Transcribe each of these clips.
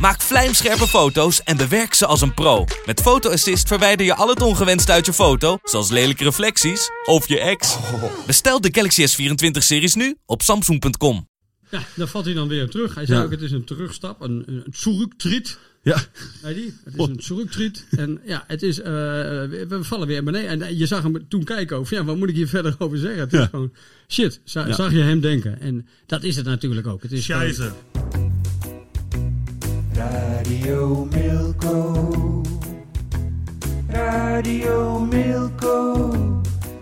Maak vlijmscherpe foto's en bewerk ze als een pro. Met Photo Assist verwijder je al het ongewenst uit je foto, zoals lelijke reflecties of je ex. Bestel de Galaxy S24-series nu op samsung.com. Ja, daar valt hij dan weer op terug. Hij zei Ja. ook, het is een terugstap, een, een terugtrit. Ja, Zei die? Het is een terugtrit. En ja, het is, eh, we vallen weer beneden. En eh, je zag hem toen kijken over, ja, wat moet ik hier verder over zeggen? Het is gewoon, shit, za- Ja. zag je hem denken. En dat is het natuurlijk ook. Het is gewoon- Scheisse. Radio Milko. Radio Milko.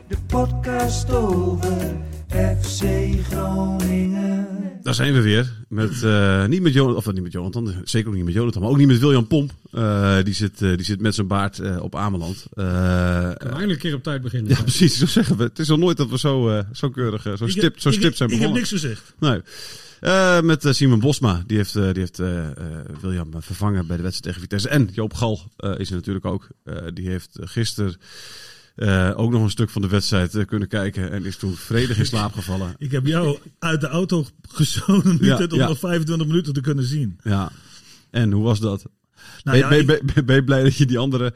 De podcast over FC Groningen. daar zijn we weer. Met, eh, niet met Jonathan, of niet met Jonathan, zeker ook niet met Jonathan, maar ook niet met William Pomp. Eh, die, zit, eh, die zit met zijn baard eh, op Ameland. Eh, we eindelijk een keer op tijd beginnen. ja, precies, zo zeggen we. Het is al nooit dat we zo, eh, zo keurig, eh, zo Ik- stipt, zo ik- stipt zijn Ik heb begonnen. niks gezegd. Nee. Eh, met eh, Simon Bosma, die heeft, eh, die heeft William vervangen bij de wedstrijd tegen Vitesse. En Joop Gal is er natuurlijk ook. Die heeft gisteren ook nog een stuk van de wedstrijd kunnen kijken. En is toen vredig in slaap gevallen. Ik heb jou uit de auto gezogen Ja, om ja. nog 25 minuten te kunnen zien. Ja. En hoe was dat? Nou ben, ben, ben, ben je blij dat je die andere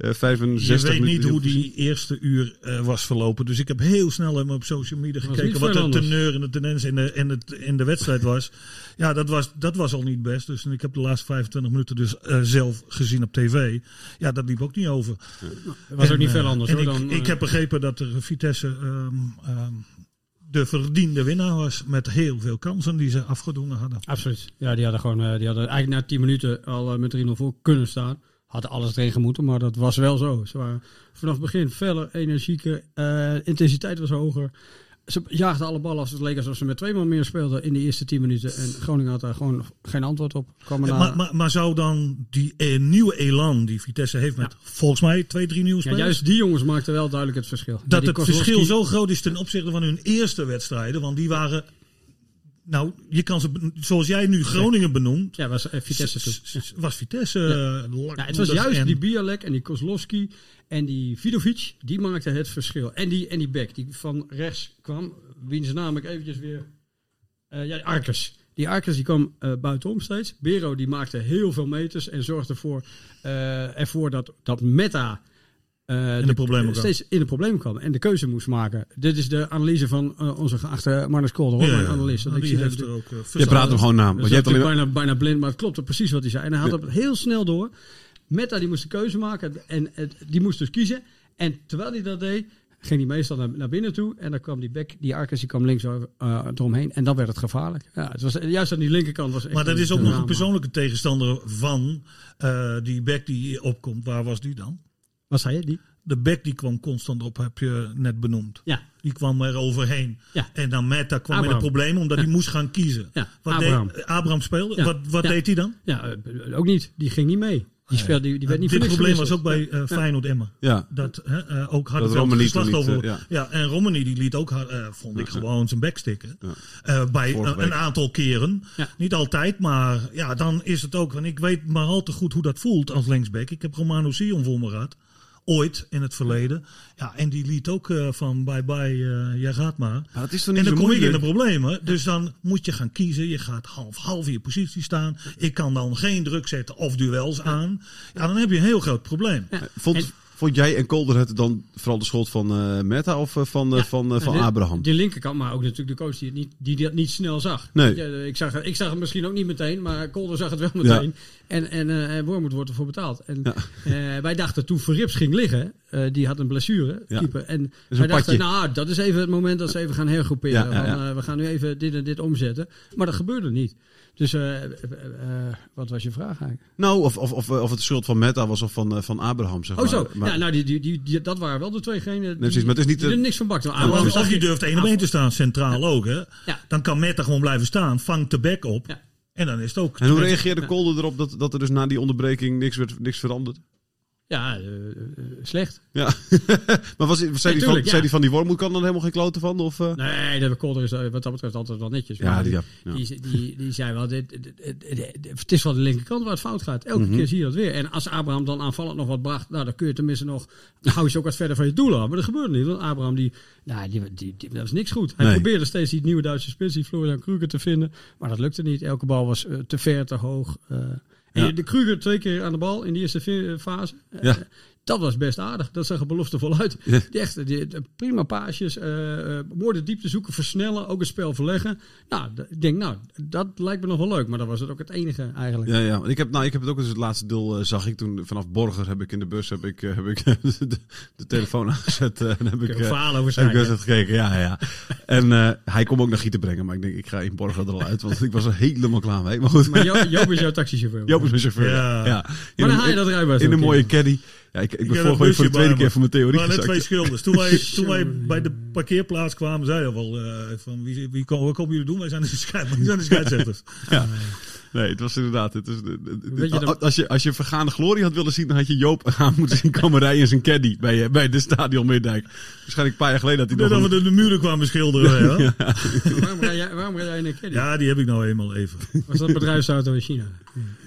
eh 65 je weet niet hoe die eerste uur eh, was verlopen. Dus ik heb heel snel even op social media gekeken wat de anders. teneur en de tendens in de, in, het, in de wedstrijd was. Ja, dat was, dat was al niet best. Dus ik heb de laatste 25 minuten dus eh, zelf gezien op tv. Ja, dat liep ook niet over. Het was ook En, niet veel anders en hoor. ik, Dan, ik eh, heb begrepen dat er Vitesse ehm, ehm, de verdiende winnaar was. Met heel veel kansen die ze afgedwongen hadden. Absoluut. Ja, die hadden gewoon, eh, die hadden eigenlijk na 10 minuten al met 3-0 voor kunnen staan. Hadden alles tegen moeten, maar dat was wel zo. Ze waren vanaf het begin feller, energieker, eh, intensiteit was hoger. Ze jaagden alle ballen af. Het leek alsof ze met twee man meer speelden in de eerste 10 minuten. En Groningen had daar gewoon geen antwoord op. Ja, maar, maar, maar zou dan die eh, nieuwe elan die Vitesse heeft met volgens mij twee, drie nieuwe ja, spelers. juist die jongens maakten wel duidelijk het verschil. Ja, dat het Kozlowski- verschil zo groot is ten opzichte van hun eerste wedstrijden. Want die waren. Nou, je kan ze, zoals jij nu Groningen benoemt. Ja, was eh, Vitesse toen. Was Vitesse. Ja. eh, Ja, het was juist en- die Bialek en die Kozlowski en die Vidovic, die maakten het verschil. En die, en die back die van rechts kwam, wiens naam ik eventjes weer... eh ja, Arkers. Die Arkers die kwam eh, buitenom steeds. Bero die maakte heel veel meters en zorgde ervoor, eh, ervoor dat, dat Meta... eh, In de problemen kwam. steeds in de problemen kwam en de keuze moest maken. Dit is de analyse van eh, onze geachte Marnus Kolder, hoor, Ja, analist. Want die ik heeft dat- er ook. eh, Je praat hem gewoon na. dat Want is je hebt alleen bijna, bijna blind, maar het klopte precies wat hij zei. En hij had het heel snel door. Meta die moest de keuze maken en die moest dus kiezen. En terwijl hij dat deed, ging hij meestal naar, naar binnen toe. En dan kwam die back, die Arcus, die kwam links over, eromheen. En dan werd het gevaarlijk. Ja, het was, juist aan die linkerkant was echt Maar dat een is ook nog een persoonlijke tegenstander van eh, die back die opkomt. Waar was die dan? Wat zei je? Die? De back die kwam constant op, heb je net benoemd. Ja. Die kwam er overheen. Ja. En dan Meta kwam in Abraham. een probleem omdat hij moest gaan kiezen. Ja, Wat Abraham. Deed, Abraham speelde. Ja. Wat, wat Ja. deed hij dan? Ja, eh, ook niet. Die ging niet mee. Die, speelde, die, die werd niet Dit probleem was ook bij eh Feyenoord Emma. Ja. Dat hè, eh, ook geslacht toen niet, over. ja. ja. en Romani die liet ook, eh, vond ik gewoon zijn bek stikken. Eh, bij een, aantal keren. Ja. Niet altijd, maar ja, dan is het ook. Want ik weet maar al te goed hoe dat voelt als linksback. Ik heb Romano Sion voor me gehad. Ooit in het verleden. Ja, en die liet ook eh, van bye bye, eh, jij gaat maar. Maar dat is toch En niet dan zo kom ik in de moeilijk? problemen. Dus dan moet je gaan kiezen. Je gaat half, half in je positie staan. Ik kan dan geen druk zetten of duels aan. Ja, dan heb je een heel groot probleem. Vond, En- vond jij en Kolder het dan vooral de schuld van eh Meta of eh, van, eh, Ja. van, van de- Abraham? De linkerkant, maar ook natuurlijk de coach die, het niet, die dat niet snel zag. Nee. Ja, ik, zag, ik zag het misschien ook niet meteen, maar Kolder zag het wel meteen. En, en, en Wormoed wordt ervoor betaald. En wij dachten toen Verrips ging liggen, eh, die had een blessure, Ja. keeper. En dachten, padje. nou, dat is even het moment dat ze even gaan hergroeperen. Ja, ja, Van, ja. eh, we gaan nu even dit en dit omzetten. Maar dat gebeurde niet. Dus eh, wat was je vraag eigenlijk? Nou, of, of, of, of het de schuld van Meta was of van, eh, van Abraham, zeg Oh maar. zo, Maar- ja, nou, die, die, die, die- dat waren wel de tweegenen die, precies, maar het is niet die de- er niks van bakten. Of, of je durft één op één te staan, centraal ook. Hè? Ja. Dan kan Meta gewoon blijven staan, vangt de bek op. Ja. En dan is het ook. En hoe reageerde Kolder erop dat, dat er dus na die onderbreking niks, werd, niks veranderd? Ja, eh, eh, slecht. Ja. maar was, zei, die van, tuurlijk, ja. zei die van die kan dan helemaal geen kloten van? Of, eh? Nee, de Kolder is wat dat betreft altijd wel netjes. Ja, die, ja. Die, die, die zei wel, dit, dit- dit- dit- het is wel de linkerkant waar het fout gaat. Elke Mhm. keer zie je dat weer. En als Abraham dan aanvallend nog wat bracht, nou, dan kun je tenminste nog, dan hou je ze ook wat verder van je doel af. Maar dat gebeurde niet, want Abraham, die, nou, die, die, die- dat was niks goed. Hij Nee. probeerde steeds die nieuwe Duitse spits, die Florian Kruger, te vinden. Maar dat lukte niet. Elke bal was te ver, te hoog. En Ja. de Kruger twee keer aan de bal in die eerste fase. Eh, Ja. Dat was best aardig. Dat zag er beloftevol uit. Ja. Die echt, die, prima paasjes. de diepte zoeken, versnellen. Ook het spel verleggen. Nou, ik denk, nou, dat lijkt me nog wel leuk. Maar dat was het ook het enige eigenlijk. Ja, ja. Ik heb, nou, ik heb het ook eens het laatste deel eh, zag ik toen vanaf Borger heb ik in de bus heb ik, heb ik de, de telefoon aangezet en heb ik, verhalen over heb ik wedstrijd gekeken. Ja, ja. En hij kon ook naar Gieten brengen, maar ik denk ik ga in Borger er al uit, want ik was er helemaal klaar mee. Maar goed, Maar Jo- Joop is jouw taxichauffeur. Joop is mijn chauffeur. Ja. Ja. In Maar dan een- haal je dat rijbewijs in een mooie caddy. Ja, ik, ik ben vorige een week voor de tweede keer voor mijn theorie Maar net twee schilders. Toen wij, toen wij bij de parkeerplaats kwamen, zei je wel eh, van wie, wie, wat komen jullie doen? Wij zijn de, scheid, wij zijn de scheidsrechters. Nee, het was inderdaad. Het is, je als, je, als je vergaande glorie had willen zien, dan had je Joop aan moeten zien komen rijden in zijn caddy bij, eh, bij de stadion Middijk. Waarschijnlijk een paar jaar geleden had hij nog dat we een- de, de muren kwamen schilderen. Ja, waarom, rij jij, waarom rij jij in een caddy? ja die heb ik nou eenmaal even. Was dat bedrijfsauto in China?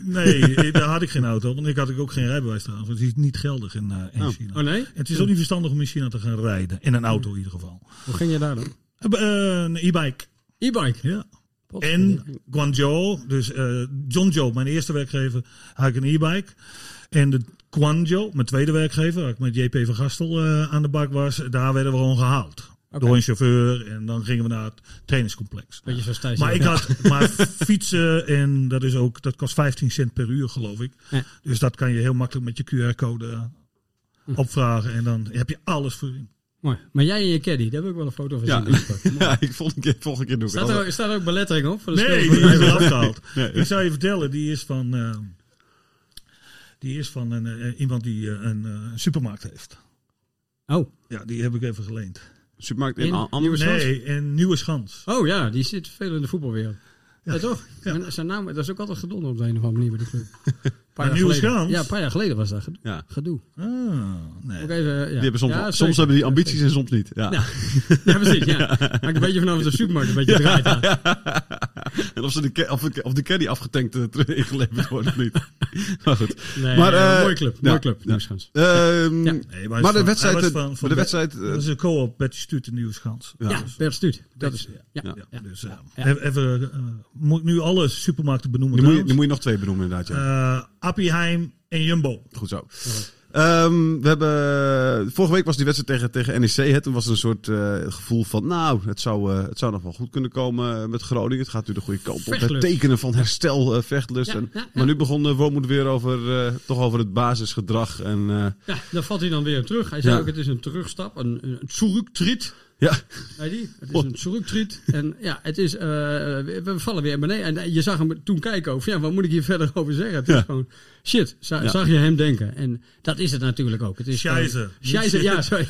Nee, daar had ik geen auto, want ik had ook geen rijbewijs trouwens. Het is niet geldig in, eh, in Oh. China. Oh nee? Het is ook niet verstandig om in China te gaan rijden. In een auto in ieder geval. Hoe ging je daar dan? Eh, een e-bike. E-bike. Ja. En Guangzhou, dus eh John Joe, mijn eerste werkgever, had ik een e-bike. En de Guangzhou, mijn tweede werkgever, waar ik met JP van Gastel eh, aan de bak was, daar werden we gewoon gehaald. Door een chauffeur en dan gingen we naar het trainingscomplex. Beetje zoals. Maar ik had maar fietsen en dat is ook, dat kost 15 cent per uur geloof ik. Ja. Dus dat kan je heel makkelijk met je QR-code eh, opvragen en dan heb je alles voorzien. Mooi. Maar jij in je caddy, daar heb ik wel een foto van Ja, zien. ja, ik volgende keer, volgende keer doe ik het. Staat er, staat er ook belettering op? Voor de Nee, die is rijbewijs? eraf gehaald. Nee. Ik zou je vertellen, die is van, eh, die is van een, eh, iemand die eh, een eh, supermarkt heeft. Oh. Ja, die heb ik even geleend. Supermarkt in, In Nieuwe Schans? Nee, in Nieuwe Schans. Oh ja, die zit veel in de voetbalwereld. Ja, Ja. toch? Ja. En Zijn naam, dat is ook altijd gedonder op de een of andere manier bij de club. Een paar Nieuwe Schans? Ja, een paar jaar geleden was dat gedoe. Ja. gedoe. Ah, nee. Ook even, ja. Die hebben soms, Ja, soms hebben die ambities en soms niet. Ja. Ja. Ja, precies. Ja. Maakt een beetje vanaf de supermarkt een beetje draait aan. En of, ze de, of, de, of de caddy afgetankt eh, terug ingeleverd wordt of niet. maar goed. Nee, Maar, ja, eh, mooie club. ja, Mooie club. ja. Nieuwe Schans. Ehm, Ja. Nee, Maar de wedstrijd, eh, van- de wedstrijd, eh, Dat is een co-op Betty Stuut in Nieuwe Schans. Ja. Ja, Bert Stuut. Dat is, ja. Dus, eh. Even, eh, moet ik nu alle supermarkten benoemen nu moet je nog twee benoemen inderdaad. Eh, Appieheim en Jumbo. Goed zo. Ehm, we hebben, vorige week was die wedstrijd tegen, tegen NEC. Hè. Toen was er een soort eh, gevoel van, nou, het zou, eh, het zou nog wel goed kunnen komen eh, met Groningen. Het gaat nu de goede kant op. Het tekenen van herstel, vechtlust. Ja, en, ja, ja. Maar nu begon uh, Wormoed weer over, eh, toch over het basisgedrag. En, eh, Ja, daar valt hij dan weer terug. Hij zei Ja. ook, het is een terugstap, een, een terugtrit. Ja, die? Het is een terugtrit. En ja, het is, eh, we vallen weer beneden. En eh, je zag hem toen kijken over, ja, wat moet ik hier verder over zeggen? Het is gewoon, shit, za- Ja. zag je hem denken. En dat is het natuurlijk ook. Het is ja, sorry.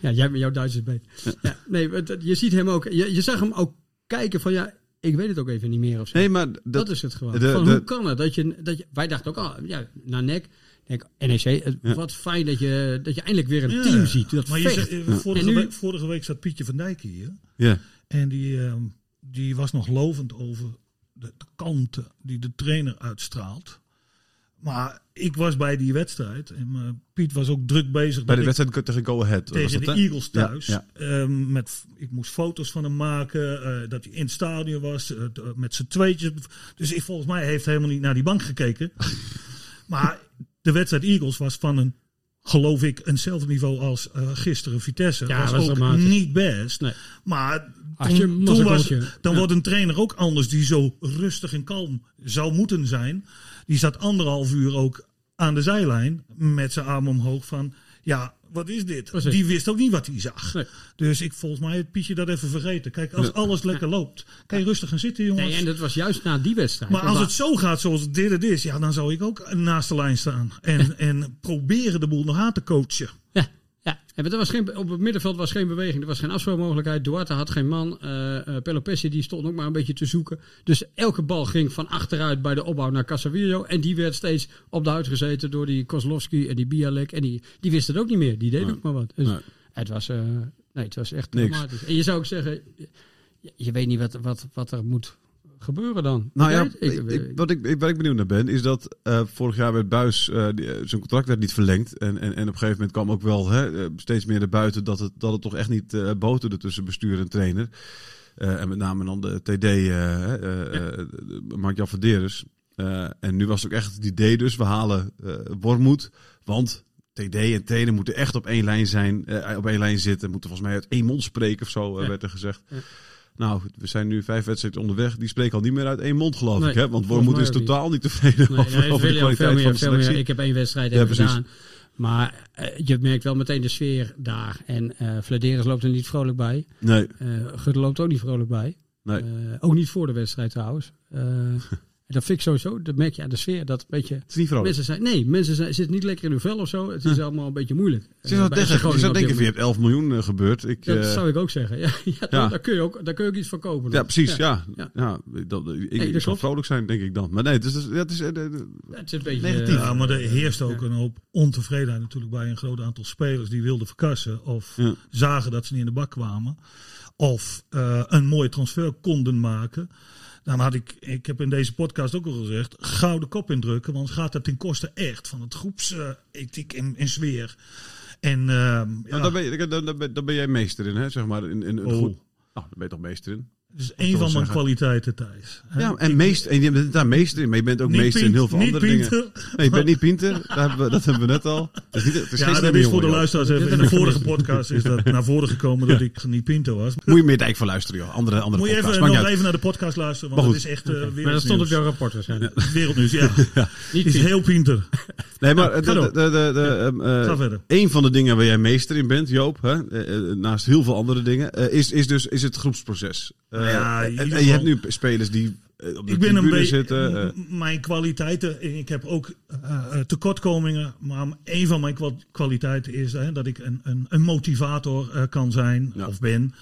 Ja, jij, jouw Duits is beter. Ja, nee, je ziet hem ook, je, je zag hem ook kijken van, ja, ik weet het ook even niet meer of zo. nee, maar dat, Dat is het gewoon. de- van, de- hoe kan het dat je, dat je... Wij dachten ook, al, ja, naar nek. Denk, NEC, het- Ja. wat fijn dat je, dat je eindelijk weer een Ja. team ziet. Dat Maar je zei- eh, vorige, En nu- week, vorige week zat Pietje van Dijk hier. ja. En die, ehm, die was nog lovend over de, de kanten die de trainer uitstraalt. Maar ik was bij die wedstrijd. En eh, Piet was ook druk bezig. bij de wedstrijd tegen Go Ahead. tegen dat, de? Eagles thuis. Ja, Ehm, met, ik moest foto's van hem maken. eh, dat hij in het stadion was. met z'n tweetjes. Dus ik, volgens mij heeft hij helemaal niet naar die bank gekeken. maar de wedstrijd Eagles was van een, geloof ik, eenzelfde niveau als eh, gisteren Vitesse. Ja, was was ook dramatisch. niet best. Nee. Maar Had je toen, toen was, dan Ja. wordt een trainer ook anders die zo rustig en kalm zou moeten zijn. Die zat anderhalf uur ook aan de zijlijn met zijn arm omhoog van... Ja, wat is dit? Precies. Die wist ook niet wat hij zag. Nee. Dus ik volgens mij heeft Pietje dat even vergeten. Kijk, als alles lekker loopt, kan je rustig gaan zitten, jongens. Nee, en dat was juist na die wedstrijd. Maar als het zo gaat zoals dit het is, ja, dan zou ik ook naast de lijn staan. En, en proberen de boel nog aan te coachen. Ja, er was geen, op het middenveld was geen beweging, er was geen afspeelmogelijkheid. Duarte had geen man. eh Pelopessi die stond ook maar een beetje te zoeken. Dus elke bal ging van achteruit bij de opbouw naar Casavillo. En die werd steeds op de huid gezeten door die Kozlowski en die Bialek. En die, die wist het ook niet meer. Die deed ook maar wat. Dus Nee. het, was, eh, nee, het was echt Niks. dramatisch. En je zou ook zeggen, je, je weet niet wat, wat, wat er moet gebeuren dan. Nou ja, ik, ik- wat ik, waar ik benieuwd naar ben, is dat eh, vorig jaar werd Buis, eh, die, eh, zijn contract werd niet verlengd. En, en, en op een gegeven moment kwam ook wel hè, steeds meer naar buiten dat het, dat het toch echt niet eh boterde tussen bestuur en trainer. En met name dan de TD, eh, Mark-Jan Verderes. En nu was het ook echt het idee dus, we halen Wormoed, want... TD en trainer moeten echt op één lijn zijn, op één lijn zitten. Moeten volgens mij uit één mond spreken of zo, Ja. werd er gezegd. Ja. Nou, we zijn nu vijf wedstrijden onderweg. Die spreken al niet meer uit één mond, geloof Nee, ik. Hè? Want Wormoed is niet. totaal niet tevreden Nee, over, nee, over de kwaliteit meer, van de meer. selectie. Ik heb één wedstrijd Ja, gedaan. Maar eh, je merkt wel meteen de sfeer daar. En eh Vladeris loopt er niet vrolijk bij. Nee, Eh Gudde loopt ook niet vrolijk bij. nee. Ook niet voor de wedstrijd trouwens. En dat vind ik sowieso, dat merk je aan de sfeer. Dat een beetje, het is niet vrolijk. mensen zijn, nee, mensen zijn, zitten niet lekker in hun vel of zo. Het is allemaal een beetje moeilijk. Je Eh, zou denken, FC je hebt 11 miljoen eh, gebeurd. Ik. Dat eh, zou ik ook zeggen. Ja, ja, Ja. Daar, kun je ook, daar kun je ook iets van kopen. ja, precies. Ja. Ja. Ja. dat, ik, dat ik zou klopt. vrolijk zijn, denk ik dan. Maar nee, het is, het is, het is, Het is een beetje Negatief. Ja, maar er heerst ook een hoop ontevredenheid natuurlijk bij een groot aantal spelers die wilden verkassen. Of Ja. zagen dat ze niet in de bak kwamen. Of eh, een mooie transfer konden maken. Dan had ik, ik heb in deze podcast ook al gezegd, gouden kop indrukken. Want gaat dat ten koste echt van het groepsethiek en, en sfeer. En ehm, ja, nou, daar, ben je, daar, daar ben, daar ben jij meester in, hè? Zeg maar, in, in, een Oh. goed. Nou, daar ben je toch meester in. Dat is een van mijn zeggen. kwaliteiten, Thijs. Ja, en, meester, en je bent daar meester in, maar je bent ook meester in heel veel andere dingen. Pinter. Nee, je bent niet Pinter, daar hebben we, dat hebben we net al. Het is, niet, het is Ja, dat is voor de luisteraars even. In de vorige podcast is dat naar voren gekomen dat ik niet Pinto was. Moet je meer Dijk voor luisteren, joh. Andere, andere Moet je even, nog even naar de podcast luisteren, want het is echt uh, Maar dat stond op jouw rapport waarschijnlijk. Wereldnieuws, ja. Niet is heel pinter. Nee, maar Ja, de, ga door. de, de, de, eh, Ga verder. een van de dingen waar jij meester in bent, Joop, hè, eh, eh, naast heel veel andere dingen, eh, is, is dus is het groepsproces. Ja, en, je hebt nu spelers die eh, op de Ik ben een tribune beetje. zitten. eh, mijn kwaliteiten. en Ik heb ook eh, tekortkomingen. Maar een van mijn kwa- kwaliteiten is dat ik een, een, een motivator kan zijn. Ja. Of ben.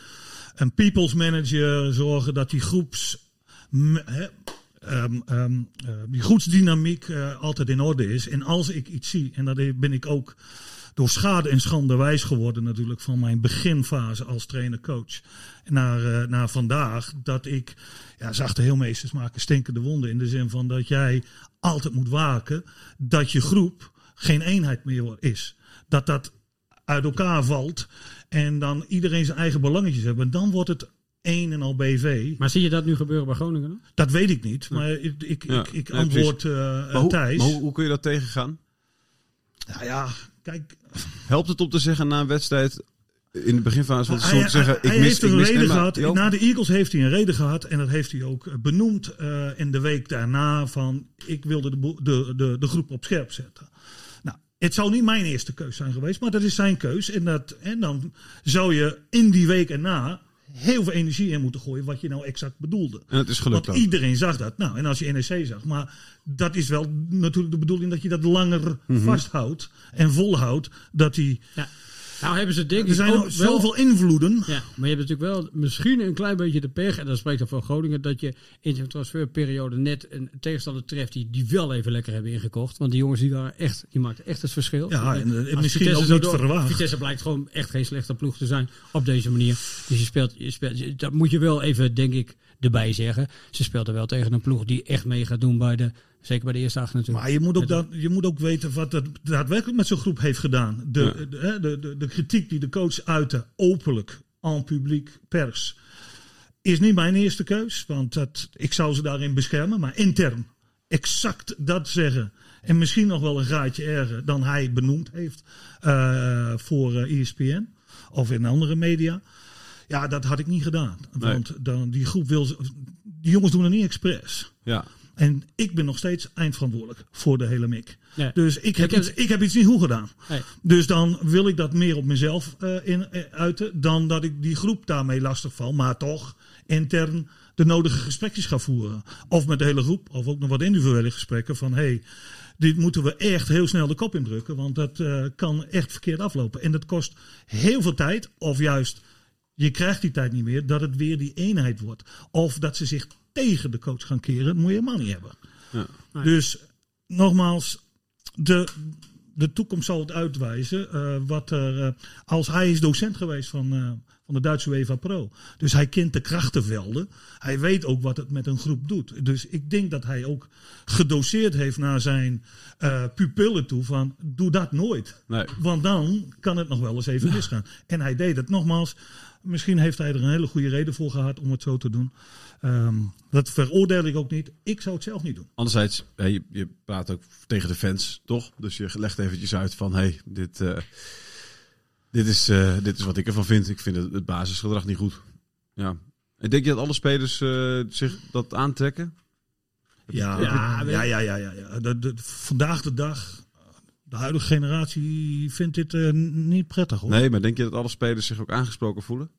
Een people's manager. Zorgen dat die groeps. m- ehm, ehm, eh, die groepsdynamiek altijd in orde is. En als ik iets zie. En dat ben ik ook door schade en schande wijs geworden natuurlijk van mijn beginfase als trainer-coach naar, eh, naar vandaag. Dat ik, ja, zachte heelmeesters maken stinkende wonden in de zin van dat jij altijd moet waken dat je groep geen eenheid meer is. Dat dat uit elkaar valt en dan iedereen zijn eigen belangetjes hebben. En dan wordt het een en al BV. Maar zie je dat nu gebeuren bij Groningen? dan? Dat weet ik niet, maar ik, ik, Ja, ik, antwoord eh maar hoe, Thijs. maar hoe, hoe kun je dat tegengaan? Nou ja, kijk, Helpt het om te zeggen na een wedstrijd in de beginfase van het Hij- seizoen te zeggen, hij ik mis, heeft ik een mis reden maar, gehad. Joop, Na de Eagles heeft hij een reden gehad. En dat heeft hij ook eh, benoemd eh, in de week daarna. Van ik wilde de, de, de, de groep op scherp zetten. Nou, het zou niet mijn eerste keus zijn geweest. Maar dat is zijn keus. En, dat, en dan zou je in die week erna heel veel energie in moeten gooien. Wat je nou exact bedoelde. En het is gelukt Want ook. iedereen zag dat. Nou, en als je NEC zag. Maar dat is wel natuurlijk de bedoeling dat je dat langer Mhm. vasthoudt. En volhoudt. Dat die... Ja. Nou hebben ze denk Er ik zijn ook wel... zoveel invloeden. Ja, maar je hebt natuurlijk wel misschien een klein beetje de pech, en dat spreekt dan van Groningen, dat je in zo'n transferperiode net een tegenstander treft die, die wel even lekker hebben ingekocht. Want die jongens die waren echt, die maakten echt het verschil. Ja, en, eh, misschien Vitesse ook niet verwacht. Vitesse blijkt gewoon echt geen slechte ploeg te zijn op deze manier. Dus je speelt, je speelt, dat moet je wel even, denk ik, erbij zeggen. Ze speelden wel tegen een ploeg die echt mee gaat doen bij de, zeker bij de eerste acht natuurlijk. Maar je moet, ook dan, je moet ook weten wat het daadwerkelijk met zo'n groep heeft gedaan. De, Ja. de, de, de, kritiek die de coach uitte, openlijk, en publiek, pers, is niet mijn eerste keus. Want dat, ik zou ze daarin beschermen. Maar intern exact dat zeggen. En misschien nog wel een graadje erger dan hij benoemd heeft eh, voor eh, ESPN of in andere media. Ja, dat had ik niet gedaan. Nee. Want dan, die groep wil. Die jongens doen het niet expres. Ja. En ik ben nog steeds eindverantwoordelijk voor de hele mik. Ja. Dus ik heb, Ik heb- iets, ik heb iets niet goed gedaan. Nee. Dus dan wil ik dat meer op mezelf eh, in, eh, uiten dan dat ik die groep daarmee lastig val. Maar toch intern de nodige gesprekjes ga voeren. Of met de hele groep, of ook nog wat individuele gesprekken van hey, dit moeten we echt heel snel de kop indrukken. Want dat eh, kan echt verkeerd aflopen. En dat kost heel veel tijd, of juist je krijgt die tijd niet meer, dat het weer die eenheid wordt. Of dat ze zich tegen de coach gaan keren, dat moet je helemaal niet hebben. Ja. Nee. Dus nogmaals, de, de toekomst zal het uitwijzen. eh, wat er, eh, als hij is docent geweest van, eh, van de Duitse UEFA Pro. Dus hij kent de krachtenvelden. Hij weet ook wat het met een groep doet. Dus ik denk dat hij ook gedoseerd heeft naar zijn eh, pupillen toe van doe dat nooit. Nee. Want dan kan het nog wel eens even misgaan. En hij deed het nogmaals. Misschien heeft hij er een hele goede reden voor gehad om het zo te doen. Ehm, dat veroordeel ik ook niet. Ik zou het zelf niet doen. Anderzijds, hè, je, je praat ook tegen de fans, toch? Dus je legt eventjes uit van, hey, dit, eh, dit, is, eh, dit is wat ik ervan vind. Ik vind het, het basisgedrag niet goed. Ja. En denk je dat alle spelers eh, zich dat aantrekken? Ja, Ja, ja, ja, ja, ja, ja. De, de- vandaag de dag, de huidige generatie vindt dit eh, niet prettig hoor. Nee, maar denk je dat alle spelers zich ook aangesproken voelen?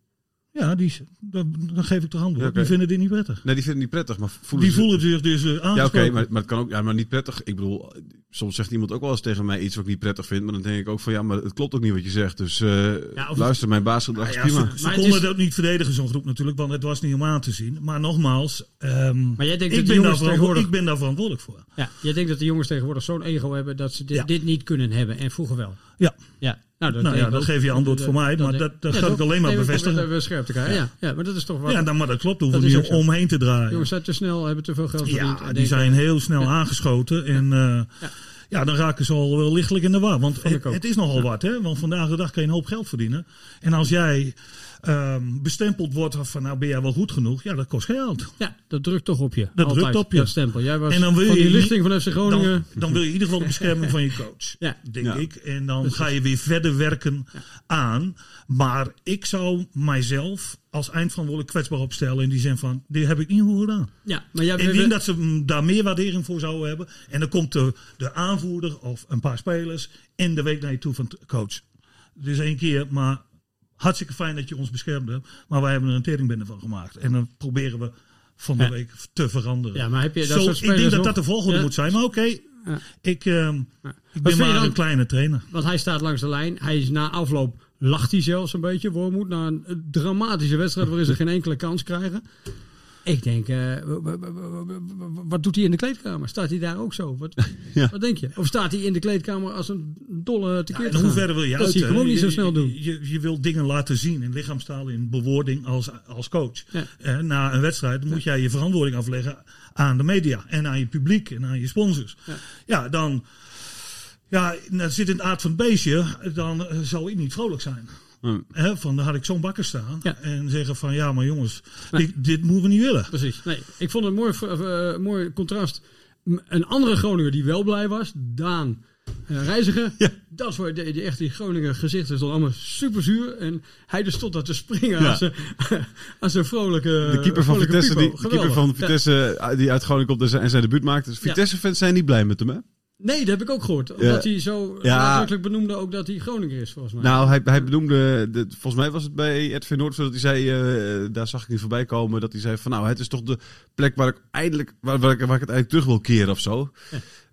Ja, die, dan, dan geef ik de hand op. Ja, oké. Die vinden dit niet prettig. Nee, die vinden het niet prettig, maar voelen Die ze- voelen zich dus eh, Ja, oké, aangesproken. maar, maar het kan ook, ja, maar niet prettig. Ik bedoel, soms zegt iemand ook wel eens tegen mij iets wat ik niet prettig vind, maar dan denk ik ook van, ja, maar het klopt ook niet wat je zegt. Dus eh, Ja, of- luister, mijn basisgedrag is Nou ja, prima. ze, ze Maar het konden is- ook niet verdedigen, zo'n groep natuurlijk, want het was niet om aan te zien. Maar nogmaals, ehm, Maar jij denkt ik, dat de ben daar tegenwoordig... ik ben daar verantwoordelijk voor. Ja, jij denkt dat de jongens tegenwoordig zo'n ego hebben dat ze dit, Ja. dit niet kunnen hebben en vroeger wel. Ja. Ja, nou, dat, Nou ja, dat geef je antwoord voor mij, maar dat- dat kan ik alleen maar bevestigen. even scherp te krijgen. Ja. Ja. maar dat is toch wat... Ja, dan, maar dat klopt, Dat hoeven niet omheen te draaien. jongens zijn te snel, hebben te veel geld verdiend. Ja, die zijn heel snel aangeschoten. En eh, ja. dan raken ze al wel lichtelijk in de war. Want het, het is nogal wat, hè? Want vandaag de dag kan je een hoop geld verdienen. En als jij ehm, bestempeld wordt van, nou ben jij wel goed genoeg? Ja, dat kost geld. Ja, dat drukt toch op je. Dat Altijd, drukt op je. Dat stempel. Jij was En dan wil van je die lichting van FC Groningen. Dan, dan wil je in ieder geval de bescherming van je coach. Ja. Denk Ja. ik. En dan ga je weer verder werken aan. Maar ik zou mijzelf als eindverantwoordelijk kwetsbaar opstellen. In die zin van, dit heb ik niet goed gedaan. Ja, maar jij Ik denk dat ze daar meer waardering voor zouden hebben. En dan komt de, de aanvoerder of een paar spelers in de week naar je toe van coach. Dus één keer, maar hartstikke fijn dat je ons beschermd hebt. Maar wij hebben er een teringbende van gemaakt. En dan proberen we van de Ja. week te veranderen. Ja, maar heb je dat Zo, ik denk dat dat de volgorde Ja. moet zijn. Maar oké, Ja. ik, ehm, ik ben maar dan- een kleine trainer. Want hij staat langs de lijn. Hij is na afloop lacht hij zelfs een beetje. Wormoed na een dramatische wedstrijd waarin ze geen enkele kans krijgen. Ik denk, eh, wat doet hij in de kleedkamer? Staat hij daar ook zo? Wat, Ja. wat denk je? Of staat hij in de kleedkamer als een dolle tekeer Ja, gaan? hoeverre wil je Dat uit? zie je hè? gewoon niet zo snel doen. Je, je, wilt dingen laten zien in lichaamstaal, in bewoording als, als coach. Ja. Eh, na een wedstrijd moet jij je verantwoording afleggen aan de media en aan je publiek en aan je sponsors. Ja. Dan ja, dat zit in het aard van het beestje, dan eh, zal ik niet vrolijk zijn. Hm. Hè, van, dan had ik zo'n bakker staan Ja. en zeggen van ja, maar jongens, Nee. dit, dit moeten we niet willen. Precies. Nee, ik vond het een mooi, eh, mooi contrast. Een andere Groninger die wel blij was, Daan eh, Reiziger. Dat was die, die echt die Groninger gezichten stond allemaal super zuur. En hij dus stond daar te springen Ja. als, een, als een vrolijke De keeper van Vitesse, die, de keeper van Vitesse eh, die uit Groningen komt en zijn, debuut maakt. Dus Ja. Vitesse-fans zijn niet blij met hem, hè? Nee, dat heb ik ook gehoord. Omdat hij zo Ja. nadrukkelijk benoemde ook dat hij Groninger is, volgens mij. Nou, hij, hij benoemde, de, volgens mij was het bij Ed Noord, dat hij zei, eh, daar zag ik niet voorbij komen, dat hij zei van nou, het is toch de plek waar ik eindelijk, waar, waar, ik, waar ik het eigenlijk terug wil keren of zo.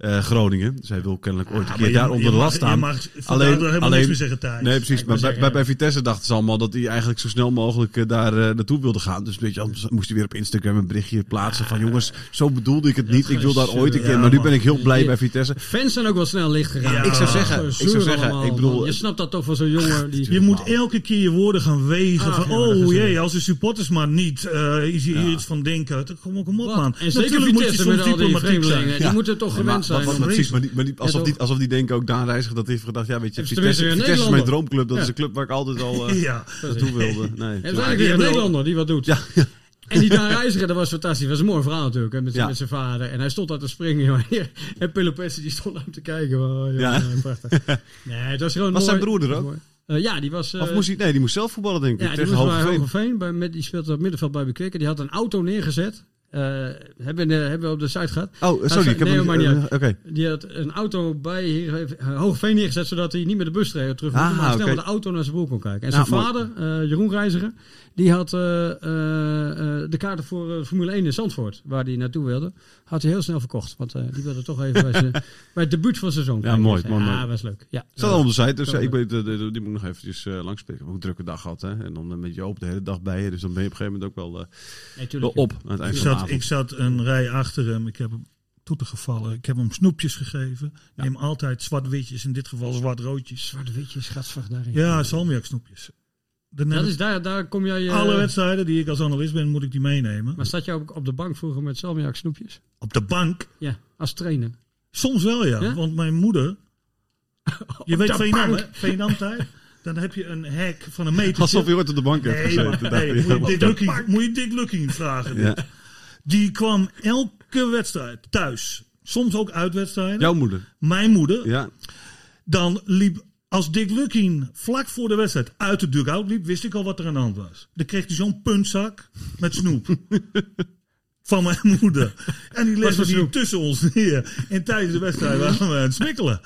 Eh, Groningen. Dus hij wil kennelijk ooit een keer je- daar onder je de last staan. Je mag Alleen- er alleen- niks meer zeggen Thijs. Nee, precies. Maar bij, bij, Vitesse dachten ze allemaal dat hij eigenlijk zo snel mogelijk eh, daar eh, naartoe wilde gaan. Dus weet je, anders moest hij weer op Instagram een berichtje plaatsen van jongens, zo bedoelde ik het niet. Ik wil daar ooit een keer. Maar nu ben ik heel blij Je- bij Vitesse. Fans zijn ook wel snel licht gegaan. Ja, ik zou zeggen, ik zou zeggen, allemaal, ik bedoel-. Je snapt dat toch van zo'n jongen die... Je moet elke keer je woorden gaan wegen. Ah, van, ja, oh jee, als de supporters maar niet uh, iets van denken. Kom, kom op Wat? man. En zeker Natuurlijk moet je Vitesse soms met al die diplomatiek vreemdelingen. zijn. Die Ja. moeten toch gewend maar, zijn. maar, maar precies, maar, die, maar die, alsof, Ja, die, alsof die denken ook Daan Reiziger dat hij heeft gedacht, ja weet je, Vitesse, Vitesse is mijn droomclub. Dat Ja. is een club waar ik altijd al eh, Ja. naartoe wilde. Nee, Het is ja. eigenlijk die weer een Nederlander die wat doet. Ja, En die daar reiziger, dat was fantastisch. Dat was een mooi verhaal natuurlijk. Hè, met, met zijn vader. En hij stond daar te springen. En Pelopessi die stond naar hem te kijken. Oh, ja, prachtig. Nee, het was gewoon Was mooi. zijn broeder ook? Eh, ja, die was... eh, Of moest hij, nee, die moest zelf voetballen denk ik, ja, die tegen moest bij Hogeveen. Hogeveen. Bij, met, die speelde op het middenveld bij Bekwekken. Die had een auto neergezet. Eh, hebben, we- hebben we op de site gehad. Oh, sorry. Ik heb nee, hem- maar niet. Oké. Die had een auto bij hier, uh, Hoogveen neergezet, zodat hij niet met de bus terug terug moest. Ah, maar snel de auto naar zijn broer kon kijken. En Ja, zijn vader, eh, Jeroen Reiziger, die had eh, de kaarten voor Formule 1 in Zandvoort, waar hij naartoe wilde, had hij heel snel verkocht. Want die wilde toch even bij, zijn- bij het debuut van zijn zoon Ja, mooi, Ja, mooi. was leuk. Ja. Staat al op de site, dus Ja, ik de- die moet nog eventjes langs ook een drukke dag gehad. Hè? En dan met Joop de hele dag bij je. Dus dan ben je op een gegeven moment ook wel, Nee, wel op aan het eind van zat, ik zat een rij achter hem. Ik heb hem toeten gevallen. Ik heb hem snoepjes gegeven. Ik Neem altijd zwart-witjes, in dit geval zwart-roodjes. Zwarte witjes, schatslag daarin. Ja, salmiak snoepjes. Dat is daar, daar kom jij... eh, alle wedstrijden die ik als analist ben, moet ik die meenemen. Maar zat je ook op de bank vroeger met salmiak snoepjes? Op de bank, Ja, als trainer. soms wel ja. Ja? Want mijn moeder, je weet de Veenam bank. hè, Veenam tijd. Dan heb je een hek van een meter. Alsof je ooit op de bank hebt gezeten. nee, moet, je Dick Lukking vragen. Ja. Die kwam elke wedstrijd thuis. Soms ook uitwedstrijden. Jouw moeder. Mijn moeder. Ja. Dan liep, als Dick Lukking vlak voor de wedstrijd uit de dugout liep, wist ik al wat er aan de hand was. Dan kreeg hij zo'n puntzak met snoep. Van mijn moeder. En die legde die tussen ons neer. En tijdens de wedstrijd waren we aan het smikkelen.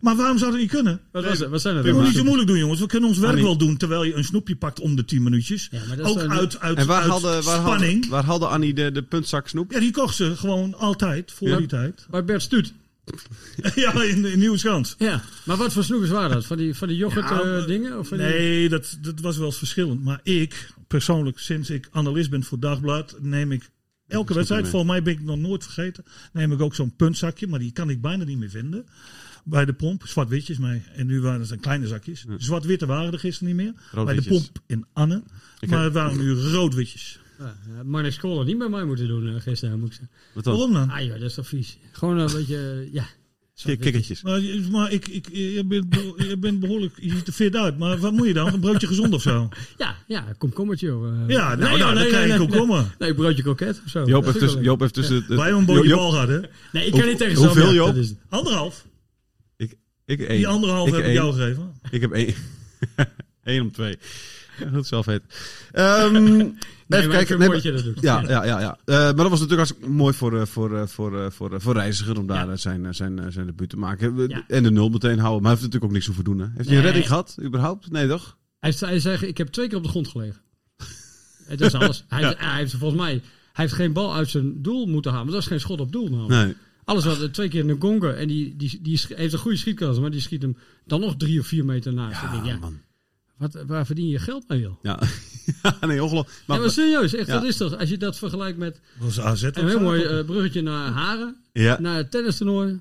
Maar waarom zou dat niet kunnen? Wat, was het? Wat zijn We dat? moeten niet zo moeilijk doen, jongens. We kunnen ons werk wel doen terwijl je een snoepje pakt om de 10 minuutjes. Ja, maar dat Ook uit, uit, En waar uit waar, spanning. waar haalde Annie de, de puntzak snoep? Ja, die kocht ze gewoon altijd, voor Ja. die tijd. Bij Bert Stuut. ja, in, in Nieuweschans. Ja, maar wat voor snoepjes waren dat? Van die, van die yoghurt Ja, eh, eh, dingen? Of van die- Nee, dat, dat was wel eens verschillend. Maar ik, persoonlijk, sinds ik analist ben voor Dagblad, neem ik elke wedstrijd, volgens mij ben ik nog nooit vergeten, neem ik ook zo'n puntzakje, maar die kan ik bijna niet meer vinden. Bij de pomp, zwart-witjes mee. En nu waren het kleine zakjes. Zwart-witte waren er gisteren niet meer. Bij de pomp in Anne. Ik maar het waren nu roodwitjes. Ja, Marnix niet bij mij moeten doen eh, gisteren, moet ik zeggen. Wat dan? Waarom dan? Ah joh, dat is toch vies. Gewoon een beetje, ja. Kik- Kikkertjes. Maar, maar ik, ik, je, bent, be- je bent behoorlijk, je ziet er fit uit. Maar wat moet je dan? Een broodje gezond of zo? Ja, ja, komkommertje joh. Eh, Ja, nou, nee, nou, joh, dan nee, krijg nee, je nee, komkommer. Nee, broodje kroket of zo. Joop heeft wel Joop heeft het, Wij hebben een broodje bal gehad, hè? Nee, ik kan niet tegen hoeveel, Joop? Anderhalf. Ik, ik één. Die anderhalf Ik heb ik jou gegeven. Ik heb één. Eén om twee. Goed zelf weten. Ehm, Nee, even kijken. Nee, dat je dat doet. Ja, ja, ja. ja. Eh, maar dat was natuurlijk hartstikke mooi voor, eh, voor, eh, voor, voor, voor Reiziger om daar zijn, zijn, zijn debuut te maken. En de nul meteen houden. Maar hij heeft natuurlijk ook niks hoeven doen. Hè? Heeft hij een redding gehad, überhaupt? Nee, toch? Hij, hij zegt, ik heb twee keer op de grond gelegen. Het is alles. Hij, heeft- hij heeft volgens mij, hij heeft geen bal uit zijn doel moeten halen. Maar dat is geen schot op doel namelijk. Nee. Alles wat twee keer in de gonger en die, die, die heeft een goede schietkans, maar die schiet hem dan nog drie of vier meter naast. Denk, ja, man. Wat, waar verdien je geld mee, joh? Ja, nee, ongelooflijk. Maar, Maar, maar serieus, echt, Ja. dat is toch, als je dat vergelijkt met Dat was AZ. een heel mooi eh, bruggetje naar Haren, ja. naar het tennistoernooi,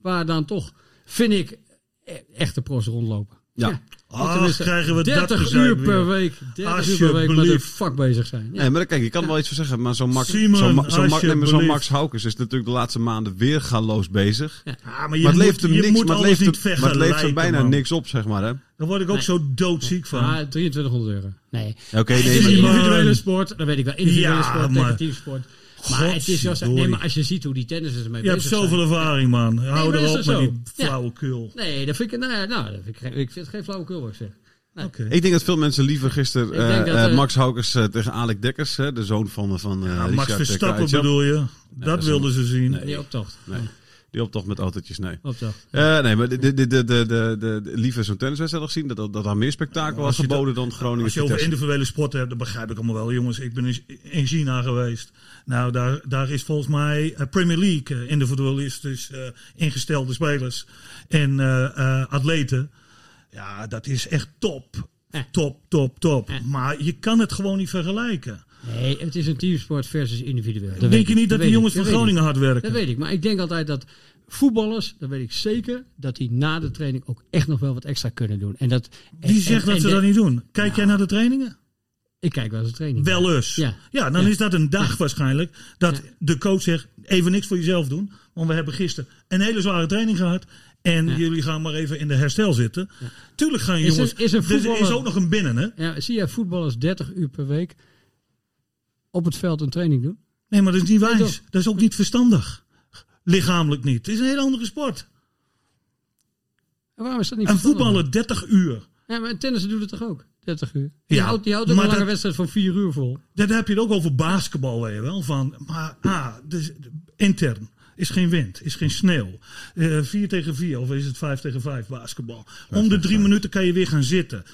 waar dan toch, vind ik, e- echte pros rondlopen. Ja. Ah, tenminste, krijgen we dat 30 gezeik uur per week, 30 uur per week met een vak bezig zijn. Ja. Nee, maar kijk, ik kan er wel iets voor zeggen. Maar zo'n Max, Simon, nee, maar zo'n alsjeblieft. Max Haukes is natuurlijk de laatste maanden weer galoos bezig. Ah, maar je Maar het leeft hem niks, maar het alles leeft niet hem, maar het leeft hem vergelijken, bijna man. niks op, zeg maar. Hè? Daar word ik ook Nee. zo doodziek van. Ah, 2300 euro. Nee. Oké, het nee, maar- individuele sport, dat weet ik wel. Individuele Ja, sport, maar- negatief sport. Maar het is Godverdorie. nee, maar als je ziet hoe die tennissers ermee Je hebt bezig zoveel zijn. ervaring, man. Hou maar is erop met zo? die Ja. flauwekul. Nee, dat vind ik, nou, ja, nou, dat vind ik, geen- ik vind het geen flauwekul wat ik zeg. Oké. Ik denk dat veel mensen liever gisteren eh, eh, eh, Max Haukes eh, tegen Alec Dekkers, hè, de zoon van, van eh Ja, Max Verstappen bedoel je? dat wilden ze zien. Nee. Die optocht. Nee, die optocht met autootjes, nee. Optocht. Eh, nee, maar de, de, de, de, de, de, de- liever zo'n tenniswedstrijd nog zien, dat, dat, dat daar meer spektakel was geboden dan Groningen Als je over individuele sporten hebt, dan begrijp ik allemaal wel. Jongens, ik ben in- in China geweest. Nou, daar, daar is volgens mij eh, Premier League eh, individualistisch eh, ingestelde spelers en eh, eh, atleten. Ja, dat is echt top. Eh. Top, top, top. Eh. Maar je kan het gewoon niet vergelijken. Nee, het is een teamsport versus individueel. Dat weet Denk je niet dat weet die ik, jongens van dat. Groningen hard Dat werken? weet ik, maar ik denk altijd dat voetballers, dat weet ik zeker, dat die na de training ook echt nog wel wat extra kunnen doen. En dat, Wie en- zegt en- dat en ze de- dat niet doen? Kijk jij naar de trainingen? Ik kijk wel eens de training. Wel eens. Ja. Ja, dan Ja. is dat een dag waarschijnlijk dat Ja. de coach zegt, even niks voor jezelf doen. Want we hebben gisteren een hele zware training gehad. En Ja. jullie gaan maar even in de herstel zitten. Tuurlijk gaan Is jongens... is een er is voetballer- ook nog een binnen, hè? Ja, zie jij voetballers 30 uur per week op het veld een training doen? Nee, maar dat is niet wijs. Dat is ook niet verstandig. Lichamelijk niet. Het is een hele andere sport. En waarom is dat niet Een voetballer 30 uur. Ja, maar een tennisser doet het toch ook? 30 uur. Die Ja, houdt, die houdt ook een lange dat- wedstrijd van 4 uur vol. Dan heb je het ook over basketbal, weet je wel. Van, maar ah, dus, intern is geen wind, is geen sneeuw. Eh 4 tegen 4 of is het 5 tegen 5 basketbal. Om de drie minuten kan je weer gaan zitten.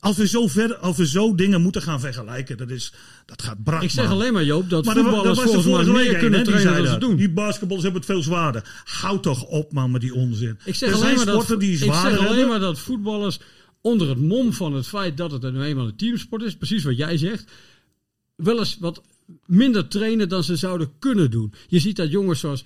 Als we zo, ver, als we zo dingen moeten gaan vergelijken, dat, is, dat gaat brak. Ik zeg alleen maar, Joop, dat Maar dat dat voetballers er volgens mij meer een, kunnen trainen dan ze dat. doen. Die basketballers hebben het veel zwaarder. Houd toch op, man, met die onzin. Ik zeg, er alleen zijn maar, dat, sporten die ik zeg alleen maar dat voetballers onder het mom van het feit dat het nu eenmaal een teamsport is, precies wat jij zegt, wel eens wat minder trainen dan ze zouden kunnen doen. Je ziet dat jongens zoals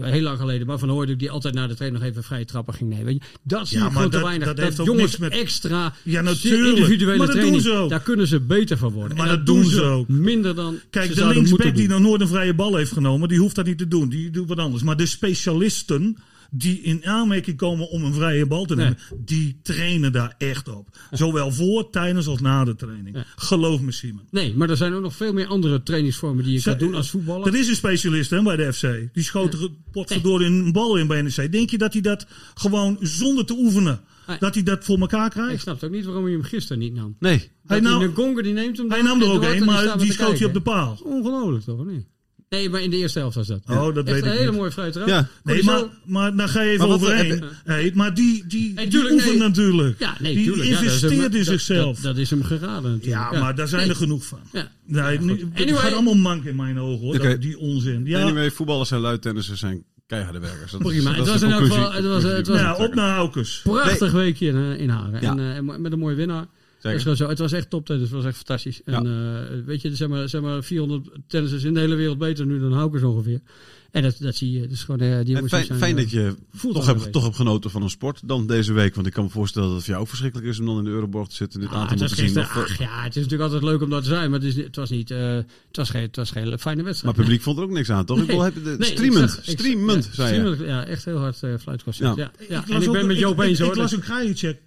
heel lang geleden, maar van hoorde ik die altijd na de training nog even vrije trappen ging nemen. Dat zie Ja, ik maar gewoon te weinig. dat Dat, jongens met- extra Ja, natuurlijk. individuele Maar dat doen training, daar kunnen ze beter van worden. Maar en dat doen ze ook. minder dan Kijk, ze de linksback die nog nooit een vrije bal heeft genomen, die hoeft dat niet te doen. Die doet wat anders. Maar de specialisten die in aanmerking komen om een vrije bal te nemen, die trainen daar echt op. Zowel voor, tijdens als na de training. Geloof me, Simon. Nee, maar er zijn ook nog veel meer andere trainingsvormen die je kan doen als voetballer. Dat is een specialist hè, bij de FC. Die schoot er potverdorie een bal in bij NEC. Denk je dat hij dat gewoon zonder te oefenen, Nee. dat hij dat voor elkaar Ik krijgt? snap ook niet waarom hij hem gisteren niet nam. Nee. Hij Hij nam- nam, de Gonger die neemt hem Hij nam er ook een, maar die schoot hij op de paal. Ongelooflijk toch, of niet? Nee, maar in de eerste helft was dat. Oh, dat Echt weet een ik hele niet. mooie vrije trap. Ja. Nee, maar, maar daar ga je even Maar wat- overheen. Hey, maar die, die, Hey, die tuurlijk, oefent nee. natuurlijk. Ja, nee, die tuurlijk. ja, dat is investeert hem- in dat- zichzelf. Dat, dat is hem geraden natuurlijk. ja, maar daar zijn Nee. er genoeg van. Ja. Nee, nu, het Anyway. gaat allemaal mank in mijn ogen hoor. Oké. Dat, die onzin. Ja, Anyway, voetballers en luidtennissers zijn keiharde werkers. Dat is- Prima. dat Het was de in elk conclusie- geval- het was- het was- nou ja, op naar Haukes. Prachtig weekje in, eh, in Hagen. Ja. En, eh, en met een mooie winnaar. Dat is Zeker. gewoon zo. Het was echt top tennis. Het was echt fantastisch. En eh, weet je, zeg maar, zeg maar 400 tennissers in de hele wereld beter nu dan Haukers ongeveer. En dat, dat zie je. Dus gewoon, eh, die jongens fijn, zijn, fijn eh, dat je toch hebt, een toch hebt genoten van een sport dan deze week. Want ik kan me voorstellen dat het voor jou ook verschrikkelijk is om dan in de Euroborg te zitten en dit Ah, aan te zien. Of, ja, het is natuurlijk altijd leuk om dat te zijn, maar het, is, het was niet. eh, het, was geen, het was geen fijne maar wedstrijd. het publiek vond er ook niks aan, toch? Ik heb je de, Nee, ik streamend, zag- ik- streamend, ja, zei je. Ja, echt heel hard uh, fluitconcert. Ja. Ja. En ik ben met Joop eens ik, hoor. Ik las een Krajicek.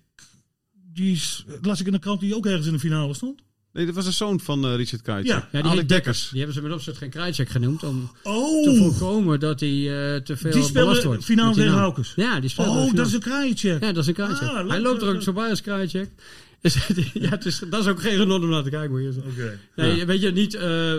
Die is, las ik in de krant die ook ergens in de finale stond. Nee, dat was een zoon van eh, Richard Krajicek. Ja. ja, die Alec Dekkers. Die hebben ze met opzet geen kruidcheck genoemd om te Oh, voorkomen dat hij eh, te veel die belast wordt. finale tegen. Haukes. Ja, die speelde Oh, de dat is een Krajicek. Ja, dat is een. Ah, leuk, hij loopt er ook zo bij als kruidcheck. Dus, ja, het is, dat is ook geen genot om naar te kijken. Moet je zeggen. Oké. Nee, weet je, niet, eh,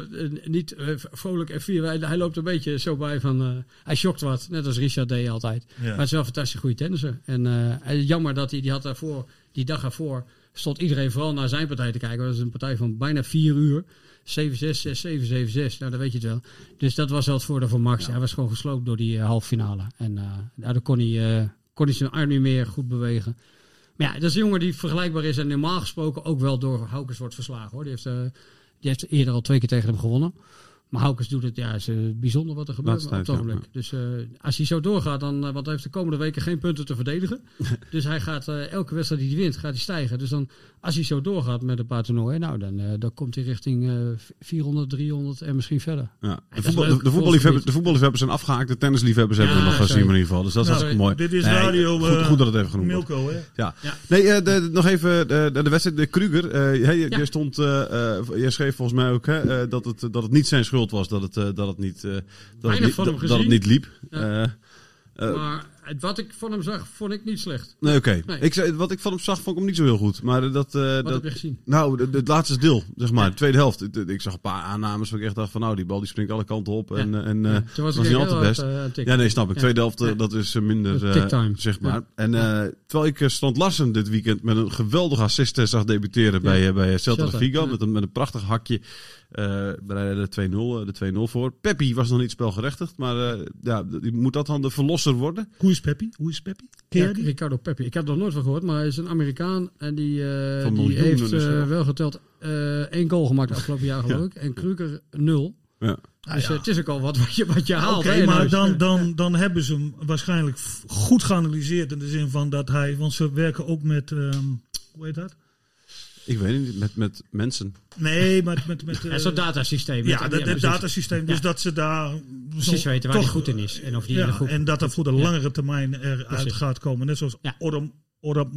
niet vrolijk en fier. Hij, hij loopt een beetje zo bij van... eh, hij shokt wat, net als Richard deed altijd. Maar het is wel een fantastisch goede tennisser. En eh, jammer dat hij, die had daarvoor, die dag ervoor, stond iedereen vooral naar zijn partij te kijken. Dat was een partij van bijna vier uur. 7-6, 6-7, 7-6. Nou, dan weet je het wel. Dus dat was wel het voordeel voor Max. Hij was gewoon gesloopt door die eh, halve finale. En eh, daardoor kon hij, eh, kon hij zijn arm niet meer goed bewegen. Maar ja, dat is een jongen die vergelijkbaar is en normaal gesproken ook wel door Haukes wordt verslagen. Hoor. Die, heeft, die heeft eerder al twee keer tegen hem gewonnen. Maar Haukes doet het, ja, het is eh, bijzonder wat er gebeurt op het ogenblik. Dus eh, als hij zo doorgaat, dan, eh, want hij heeft de komende weken geen punten te verdedigen. dus hij gaat eh, elke wedstrijd die hij wint, gaat hij stijgen. Dus dan, als hij zo doorgaat met een paar toernooien, nou, dan, eh, dan komt hij richting eh 400, 300 en misschien verder. Ja. De, is voetbal, leuk. de, de voetballiefhebbers, de voetballiefhebbers zijn afgehaakt, de tennisliefhebbers hebben Ja, we nog gezien in ieder geval. Dus dat is Nou, hartstikke mooi. Dit is Nee, radio. Goed, eh, goed dat het even genoemd wordt. Milko, hè? Ja. Ja. Nee, eh, de, nog even de, wedstrijd. De Kruger. eh, jij, Ja. jij stond, eh, eh, jij schreef volgens mij ook hè, eh, dat, het, dat het niet zijn schuld was. Dat het, eh, dat het, niet, eh, dat het, dat, het niet liep. Ja. Eh, maar het- wat ik van hem zag, vond ik niet slecht. nee, oké. Nee. Ik zei- Wat ik van hem zag, vond ik hem niet zo heel goed. Maar dat, eh, Wat dat, heb je gezien? nou, het laatste deel, zeg maar, Ja. de tweede helft. Ik, ik zag een paar aannames waar ik echt dacht van, nou, die bal die springt alle kanten op. En, en was, niet echt al te heel best. Ja, nee, snap ik. Ja. Tweede helft, dat is minder zichtbaar. Ja. En terwijl ik Strand Larsen dit weekend met een geweldige assist zag debuteren bij, bij Celta Vigo. Met, een, met een prachtig hakje eh, de 2-0 eh, de 2-0 voor. Peppi was nog niet spelgerechtigd, maar eh, ja, die- moet dat dan de verlosser worden? Hoe is Peppi? Hoe is Peppi? Ja? Ricardo Peppi. Ik heb er nog nooit van gehoord, maar hij is een Amerikaan. En die, eh, Van die heeft eh, wel. geteld eh, één goal gemaakt de afgelopen jaar geloof ik. En Kruger nul. Ja. dus eh, het is ook al wat, wat, je, wat je haalt. Oké, maar dan, dan, dan hebben ze hem waarschijnlijk goed geanalyseerd in de zin van dat hij, want ze werken ook met, ehm, hoe heet dat? Ik weet het niet, met, met mensen. Nee, met, met, met Ja, eh, zo'n datasysteem. ja, dat, dat precies. datasysteem. Dus Ja. dat ze daar Precies weten waar hij toch- goed in is. En of die in de Ja, groep... en dat dat voor de Ja. langere termijn eruit Precies. gaat komen. Net zoals Ja. Oram, Oram.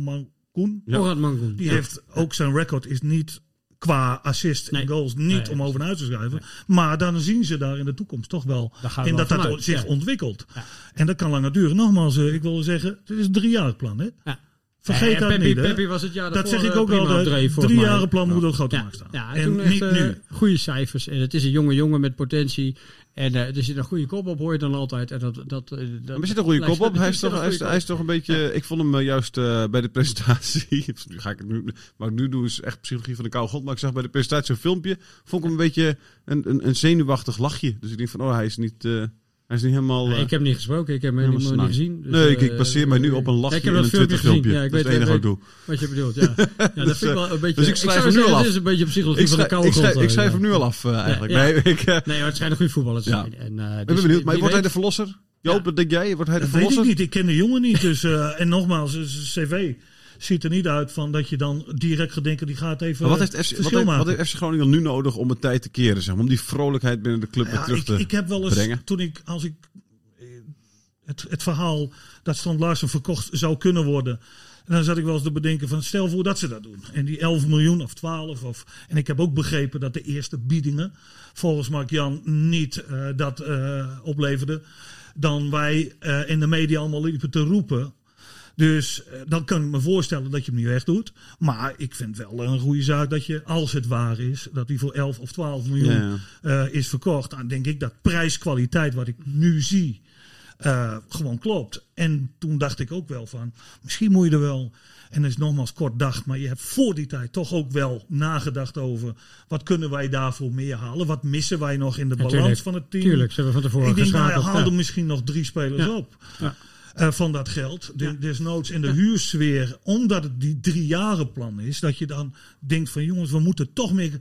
Ja. Mangoen. Die Ja. heeft ook zijn record is niet qua assist Nee. en goals niet Nee, om over naar huis te schrijven. Maar dan zien ze daar in de toekomst toch wel Daar gaan we in dat dat zich ja. ontwikkelt. Ja. En dat kan langer duren. Nogmaals, eh, ik wil zeggen, het is een driejarig plan. Hè? Ja. Vergeet En dat niet. hè. Peppi was het jaar dat zeg ik eh, ook volgens Drie jaren plan moet op grote Ja, markt staan. ja, en, en toen echt eh, nu. goede cijfers. En het is een jonge jongen met potentie. En eh, er zit een goede kop op, hoor je dan altijd. En dat, dat, eh, dat, Maar er zit een goede kop op. Hij is toch, een hij is, goede hij is toch een beetje. Ik vond hem eh, juist eh, bij de presentatie. nu ga ik het nu, wat ik nu doe is echt psychologie van de koude grond. Maar ik zag bij de presentatie een filmpje. Vond ik hem een beetje een, een, een zenuwachtig lachje. Dus ik denk van, oh, hij is niet, eh, hij is niet helemaal. Eh, ik heb niet gesproken, ik heb hem helemaal helemaal niet gezien. Dus, nee, ik, eh, ik baseer mij nu op een ja, lachje ik dat een filmpje Twitter filmpje. gezien. Ja, ik dat is weet, het enige wat ik doe. Wat je bedoelt, ja. ja dat vind ik wel een beetje... Dus ik schrijf zou hem nu al Het af. is een beetje psychologie Ik van de schrijf, koude ik, schrijf, grond, ik schrijf eh, hem nu al af eh, eigenlijk. ja. Nee, ik eh, Nee, maar het schijnt een goede voetballer te Ja. zijn. En, eh, ik dus ben benieuwd. Maar wordt hij de verlosser? Joop, wat denk jij? Wordt hij de Dat weet ik verlosser? niet. Ik ken de jongen niet. Dus, eh, en nogmaals, zijn cv ziet er niet uit van dat je dan direct gaat denken, die gaat even Maar wat heeft, FC, wat, heeft, wat maken. heeft FC Groningen nu nodig om het tijd te keren? Zeg maar, om die vrolijkheid binnen de club weer terug ik, te ik heb wel eens, brengen? toen ik, als ik eh, het, het verhaal dat Strand Larsen verkocht zou kunnen worden. En dan zat ik wel eens te bedenken van stel voor dat ze dat doen. En die 11 miljoen of 12 of... En ik heb ook begrepen dat de eerste biedingen volgens Mark Jan niet eh, dat eh, opleverden. Dan wij in de media allemaal liepen te roepen. Dus eh, dan kan ik me voorstellen dat je hem niet weg doet. Maar ik vind wel een goede zaak dat je, als het waar is, dat die voor 11 of 12 miljoen Ja, eh, is verkocht. Dan denk ik dat prijs-kwaliteit wat ik nu zie eh, gewoon klopt. En toen dacht ik ook wel van, misschien moet je er wel, en dat is nogmaals kort dacht, maar je hebt voor die tijd toch ook wel nagedacht over wat kunnen wij daarvoor meer halen? Wat missen wij nog in de Ja, balans tuurlijk. van het team? Tuurlijk, ze hebben van tevoren ik denk, nou, geschakeld. haal er ja. misschien nog drie spelers Ja. op. Ja. eh, van dat geld. De, Desnoods in de huursfeer, omdat het die drie jaren plan is, dat je dan denkt van jongens, we moeten toch meer.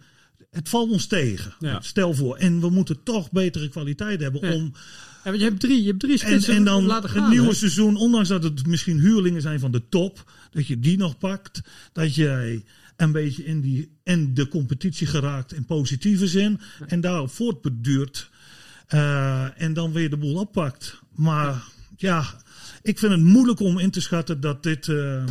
Het valt ons tegen. Ja. Stel voor. En we moeten toch betere kwaliteit hebben Ja. om. Ja, je hebt drie, je hebt drie En, spitsen en dan laten gaan. het nieuwe hè? seizoen, ondanks dat het misschien huurlingen zijn van de top, dat je die nog pakt. Dat jij een beetje in, die, in de competitie geraakt in positieve zin. En daarop voortbeduurt. eh, en dan weer de boel oppakt. Maar ja, ik vind het moeilijk om in te schatten dat dit eh,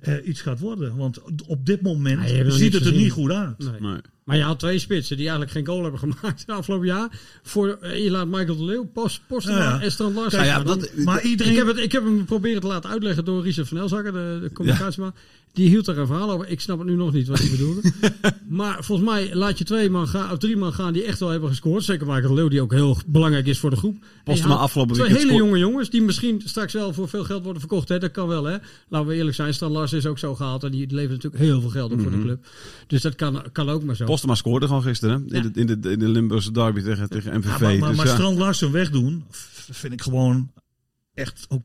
eh, iets gaat worden. Want op dit moment Ja, nog ziet het er gezien. niet goed uit. Nee. Nee. Maar je had twee spitsen die eigenlijk geen goal hebben gemaakt het afgelopen jaar. Voor, eh, je laat Michael de Leeuw, Post, Postema Ja, ja. en Larsen. Ja, gaan. Dan- dat- Maar iedereen. ik, heb het, ik heb hem proberen te laten uitleggen door Richard van Elzakker, de, de communicatieman. Die hield er een verhaal over. Ik snap het nu nog niet wat hij bedoelde. maar volgens mij laat je twee man gaan, of drie man gaan die echt wel hebben gescoord. Zeker Michael de Leeuw, die ook heel belangrijk is voor de groep. Postema afgelopen Twee weekend hele jonge jongens, die misschien straks wel voor veel geld worden verkocht. Hè? Dat kan wel, hè. Laten we eerlijk zijn, Strand Larsen is ook zo gehaald. En die levert natuurlijk heel veel geld op voor de club. Dus dat kan, kan ook maar zo. Postema scoorde gewoon gisteren hè? in, de, in, de, in de Limburgse derby tegen, tegen MVV. Ja, maar maar, dus maar ja. Strand Larsen wegdoen, vind ik gewoon echt ook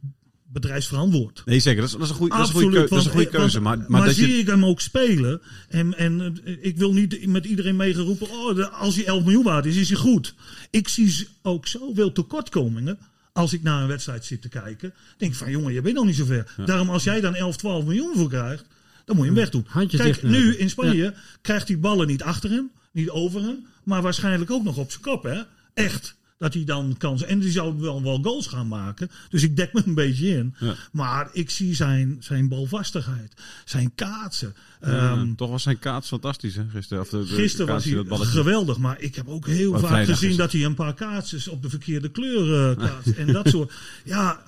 bedrijfsverantwoord. Nee, zeker. Dat is, dat is een goede, dat is een goede, Absoluut. keu- dat is een goede keuze. want- Maar, maar, maar dat zie je, ik hem ook spelen. En, en eh, ik wil niet met iedereen meegeroepen. Oh, als hij 11 miljoen waard is, is hij goed. Ik zie ook zoveel tekortkomingen. Als ik naar een wedstrijd zit te kijken. Denk ik van jongen, je bent nog niet zover. Daarom als jij dan 11, 12 miljoen voor krijgt. Dan moet je hem wegdoen. Handjes Kijk, nu in Spanje krijgt hij ballen niet achter hem. Niet over hem. Maar waarschijnlijk ook nog op zijn kop. Hè? Echt. Dat hij dan kan. En die zou wel, wel goals gaan maken. Dus ik dek me een beetje in. Ja. Maar ik zie zijn, zijn balvastigheid. Zijn kaatsen. Ja, Ehm, toch was zijn kaats fantastisch hè, gisteren. Of de, de Gisteren was hij geweldig, maar ik heb ook heel Wat vaak gezien is. dat hij een paar kaartjes op de verkeerde kleur eh kaatst. en dat soort. Ja,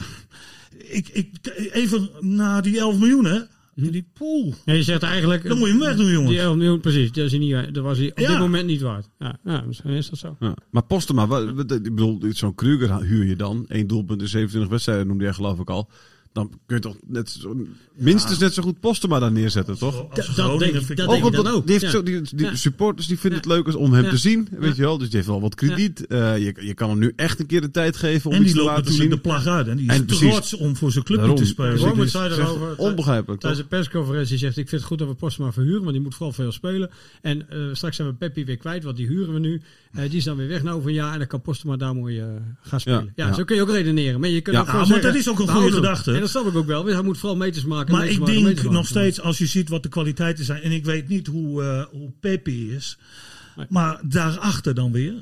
ik, ik, even naar die 11 miljoen, hè? Die pool. Ja, je zegt eigenlijk... Dan moet je hem wegdoen, jongens. Die 11 miljoen, precies. Dat, is niet, dat was hij op Ja. dit moment niet waard. Ja, ja misschien is dat zo. Ja. Maar Postema, ik bedoel, zo'n Kruger huur je dan. Eén doelpunt in 27 wedstrijden noemde jij geloof ik al. Dan kun je toch net zo, minstens net zo goed Postema daar neerzetten, toch? Als dat Groningen denk ik- dat ook denk ik dan ook. Die, heeft Ja. zo, die, die Ja. supporters die vinden Ja. het leuk om hem Ja. te zien, weet Ja. je wel. Dus die heeft wel wat krediet. Eh, je, je kan hem nu echt een keer de tijd geven om En iets die te loopt laten natuurlijk zien. de plag uit. En die En is precies. trots om voor zijn clubje Daarom. te spelen. Dus Wormoed ik- zei zeg, erover. Onbegrijpelijk? Tijdens de persconferentie zegt ik vind het goed dat we Postma verhuren, want die moet vooral veel spelen. En eh, straks zijn we Peppi weer kwijt, want die huren we nu. Eh, die is dan weer weg na over een jaar en dan kan Postma daar mooi eh, gaan spelen. Ja, zo kun je ook redeneren. Maar je kunt Ja, ook ja, gewoon maar dat is ook een goede gedachte. Dat snap ik ook wel, hij moet vooral meters maken. Maar meters ik maken, denk nog steeds, als je ziet wat de kwaliteiten zijn. En ik weet niet hoe, eh hoe Pepe is. Nee. Maar daarachter dan weer.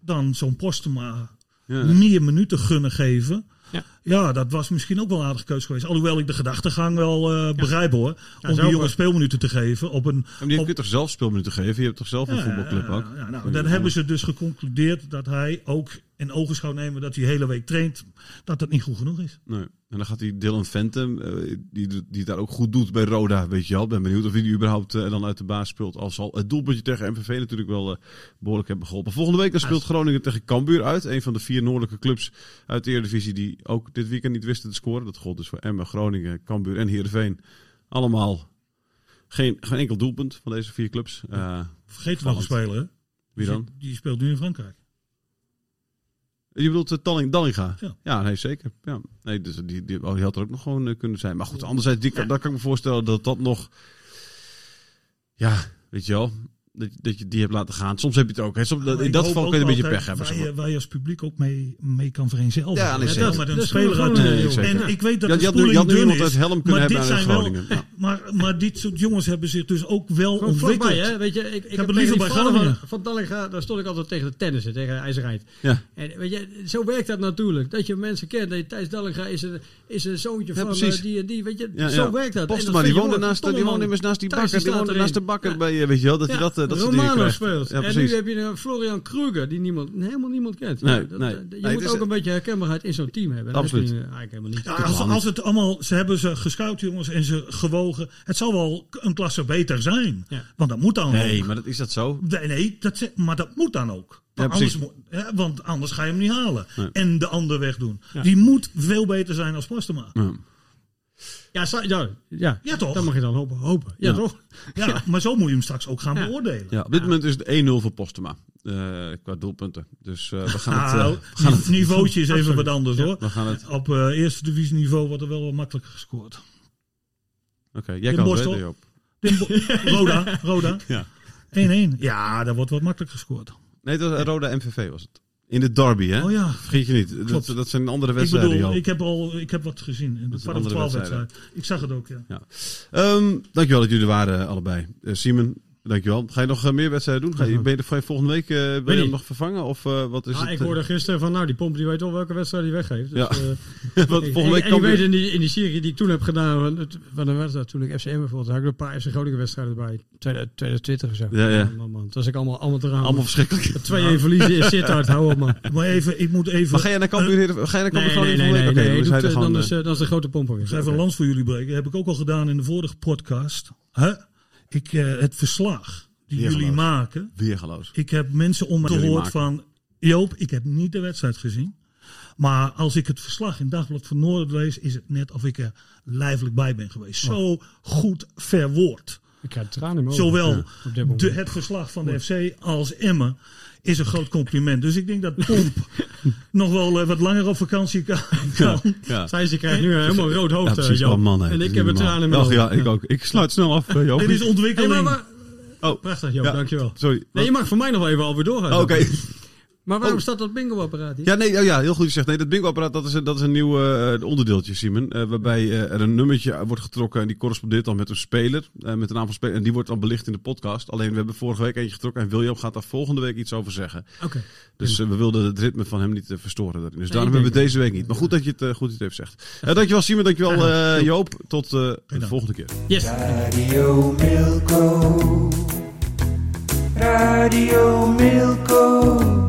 Dan zo'n Postema Ja. meer minuten gunnen geven. Ja. Ja. dat was misschien ook wel een aardige keuze geweest. Alhoewel ik de gedachtegang wel eh begrijp hoor. Ja, om die jongen speelminuten te geven. Op een, En die op- kun je toch zelf speelminuten geven? Je hebt toch zelf een voetbalclub ook? ja, nou, dan hebben ze dus geconcludeerd dat hij ook in ogenschouw nemen dat hij de hele week traint, dat dat niet goed genoeg is. Nee. En dan gaat die Dylan Phantom, eh, die, die het daar ook goed doet bij Roda, weet je wel. Ik ben benieuwd of hij die überhaupt eh, dan uit de baas speelt. Al zal het doelpuntje tegen MVV natuurlijk wel eh, behoorlijk hebben geholpen. Volgende week dan speelt Groningen tegen Cambuur uit. Een van de vier noordelijke clubs uit de Eredivisie die ook dit weekend niet wisten te scoren. Dat gold dus voor Emmen, Groningen, Cambuur en Heerenveen. Allemaal geen, geen enkel doelpunt van deze vier clubs. Vergeet nog een Vallend. speler, hè? wie dan? Die speelt nu in Frankrijk. Je bedoelt uh, Dalling, Dallinga? Ja. Ja. nee, zeker. Ja. Nee, dus die, die, oh, die had er ook nog gewoon eh, kunnen zijn. Maar goed, anderzijds, die, kan- dat kan ik me voorstellen dat dat nog... Ja, weet je wel, dat, dat je die hebt laten gaan. Soms heb je het ook. Hè. Soms, in dat geval kun je een beetje pech hebben. Waar je, waar je als publiek ook mee, mee kan vereenzelvigen. Ja, nee, Ja, zeker. dat met een speler uit Nee. En ik weet dat Ja, de je had nu, had nu iemand uit Helm kunnen maar hebben aan Groningen. Ja. Maar, maar dit soort jongens hebben zich dus ook wel Gewoon ontwikkeld. hè? Weet je, ik, ik, heb het liever bij van, van Dallinga, daar stond ik altijd tegen de tennissen, tegen IJzerheid. Ja. En weet je, zo werkt dat natuurlijk. Dat je mensen kent. Dat je, Thijs Dallinga is een, is een zoontje Ja, van eh, die en die. Weet je, Ja, zo werkt dat. Dat die je woonde naast, die woonde immers naast die bakker. Die woonde naast de bakker bij, eh, weet je wel, dat Ja, dat, eh, dat soort dingen krijgt. speelt. En nu heb je een Florian Kruger, die niemand, helemaal niemand kent. Nee, dat- Je Nee, moet ook een beetje herkenbaarheid in zo'n team hebben. Absoluut. heb je eigenlijk helemaal niet. Ja, als, als het allemaal, ze hebben ze gescout jongens en ze Het zal wel een klasse beter zijn. Ja. Want dat moet dan Nee, ook. maar dat, is dat zo? Nee, nee dat, ze- maar dat moet dan ook. Ja, Want, precies. anders, moet- ja, want anders ga je hem niet halen. Nee. En de ander wegdoen. Ja. Die moet veel beter zijn als Postema. Ja. Ja, ja, ja. Ja, toch? Dat mag je dan hopen. hopen. Ja, Ja. toch? Ja, maar zo moet je hem straks ook gaan Ja. beoordelen. Ja, op dit moment is het 1-0 voor Postema. eh, qua doelpunten. Dus eh, we gaan het... We gaan het niveautje is even wat anders hoor. we gaan het Op eh, eerste divisieniveau wordt er wel wat makkelijker gescoord. Oké, jij kan het Bosch, weten, toch? Joop. Den Bo- Roda, Roda. Ja. 1-1. Ja, daar wordt wat makkelijker gescoord. Nee, dat was Roda MVV was het. In de derby, hè? Oh ja. Vergeet je niet. Dat, zijn andere Ik wedstrijden, bedoel, Joop. ik heb, al, ik heb wat gezien in de is een kwart over andere twaalf wedstrijd, wedstrijd. Ik zag het ook, ja. Ehm, dankjewel dat jullie er waren, eh, allebei. Eh, Simon, dankjewel. Ga je nog eh, meer wedstrijden doen? Ga je, ben je er volgende week eh, wil je hem nog vervangen? Of eh, wat is Ah, het? ik hoorde gisteren van, nou, die pomp die weet wel welke wedstrijd hij weggeeft. Dus, Ja. eh, ik- volgende en- week en kan je weet in die, in die serie die ik toen heb gedaan, van, het, van een wedstrijd, toen ik FCM bijvoorbeeld, had ik er een paar FC Groningen wedstrijden bij. 2020 of zo. Ja, ja. Man, man, dat was ik allemaal, allemaal te raam. Allemaal verschrikkelijk. 2-1 verliezen is Sittard, hou op man. Maar even, ik moet even, Maar ga jij naar? Heer- Ga je naar Nee, Cambuur nee, nee, nee, volgende week? nee, Oké, doet, dan dan, is, dan is de grote pomp weer. Ik ga even een lans voor jullie breken. heb ik ook al gedaan in de vorige podcast. Hè? Ik, eh, het verslag die Weergeloos. jullie maken. Weergeloos. Ik heb mensen om me gehoord van... Joop, ik heb niet de wedstrijd gezien. Maar als ik het verslag in Dagblad van Noorden lees... is het net of ik er lijfelijk bij ben geweest. Zo goed verwoord. Ik krijg tranen in mijn ogen. Zowel Ja, de, het verslag van de FC als Emmen is een groot compliment. Dus ik denk dat Pomp nog wel eh, wat langer op vakantie kan. kan. Ja. Thijs, die krijgt nu helemaal rood Ja, hoofd, precies. eh, Joop. Man. En ik heb het tranen in mijn ja, ik ook. Ik sluit snel af, eh, Joop. Dit is Hey, ontwikkeling. maar, maar, Oh, prachtig, Joop, Ja. dankjewel. sorry. Nee, je mag voor mij nog even alweer doorgaan. Oké. Maar waarom Oh. staat dat bingo-apparaat hier? Ja, nee, oh ja, heel goed gezegd. Nee, dat bingo-apparaat dat is, een- dat is een nieuw eh, onderdeeltje, Simon. eh, waarbij eh, er een nummertje wordt getrokken en die correspondeert dan met een speler. eh, met een aantal spelers. En die wordt dan belicht in de podcast. Alleen we hebben vorige week eentje getrokken en William gaat daar volgende week iets over zeggen. Oké. Dus eh, we wilden het ritme van hem niet eh, verstoren. daarin. Dus ik daarom hebben we het deze week niet. Maar goed dat je het, eh, goed dat je het even zegt. Eh, dankjewel Simon, dankjewel eh, Joop. Tot eh, de volgende keer. Yes. Radio Milko. Radio Milko.